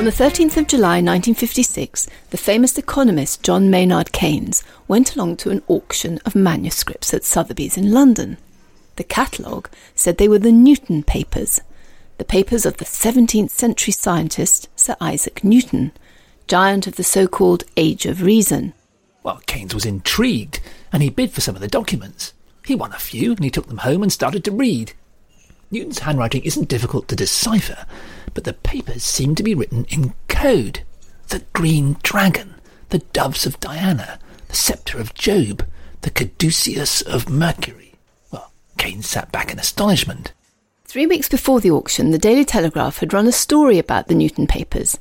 On the 13th of July 1956, the famous economist John Maynard Keynes went along to an auction of manuscripts at Sotheby's in London. The catalogue said they were the Newton Papers, the papers of the 17th century scientist Sir Isaac Newton, giant of the so called Age of Reason. Well, Keynes was intrigued, and he bid for some of the documents. He won a few, and he took them home and started to read. Newton's handwriting isn't difficult to decipher, but the papers seem to be written in code. The Green Dragon, the Doves of Diana, the Sceptre of Jove, the Caduceus of Mercury. Well, Keynes sat back in astonishment. Three weeks before the auction, the Daily Telegraph had run a story about the Newton papers.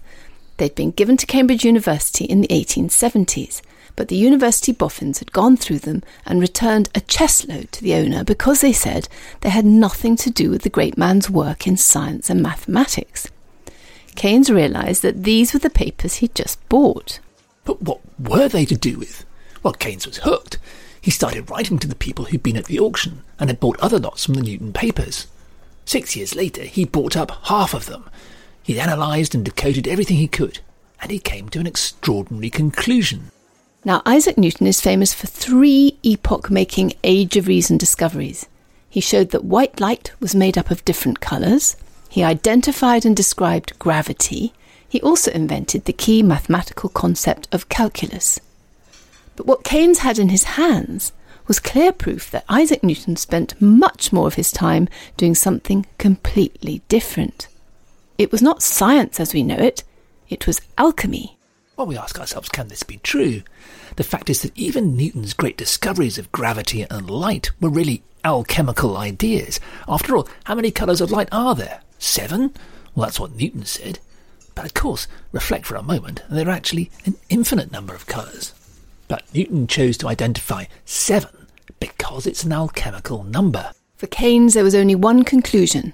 They'd been given to Cambridge University in the 1870s, but the university boffins had gone through them and returned a chestload to the owner because they said they had nothing to do with the great man's work in science and mathematics. Keynes realised that these were the papers he'd just bought. But what were they to do with? Well, Keynes was hooked. He started writing to the people who'd been at the auction and had bought other lots from the Newton papers. Six years later, he bought up half of them. He analysed and decoded everything he could, and he came to an extraordinary conclusion. Now, Isaac Newton is famous for three epoch making Age of Reason discoveries. He showed that white light was made up of different colours. He identified and described gravity. He also invented the key mathematical concept of calculus. But what Keynes had in his hands was clear proof that Isaac Newton spent much more of his time doing something completely different. It was not science as we know it, it was alchemy. Well, we ask ourselves, can this be true? The fact is that even Newton's great discoveries of gravity and light were really alchemical ideas. After all, how many colours of light are there? Seven? Well, that's what Newton said. But of course, reflect for a moment, and there are actually an infinite number of colours. But Newton chose to identify seven because it's an alchemical number. For Keynes, there was only one conclusion.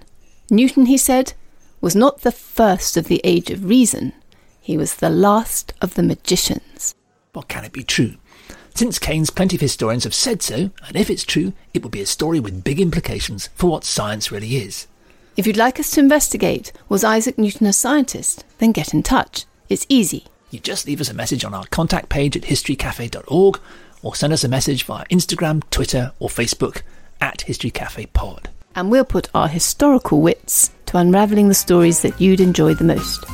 Newton, he said, was not the first of the age of reason, he was the last of the magicians. What can it be true? Since Keynes, plenty of historians have said so, and if it's true, it would be a story with big implications for what science really is. If you'd like us to investigate, was Isaac Newton a scientist? Then get in touch. It's easy. You just leave us a message on our contact page at historycafe.org or send us a message via Instagram, Twitter, or Facebook at History Cafe Pod. And we'll put our historical wits to unravelling the stories that you'd enjoy the most.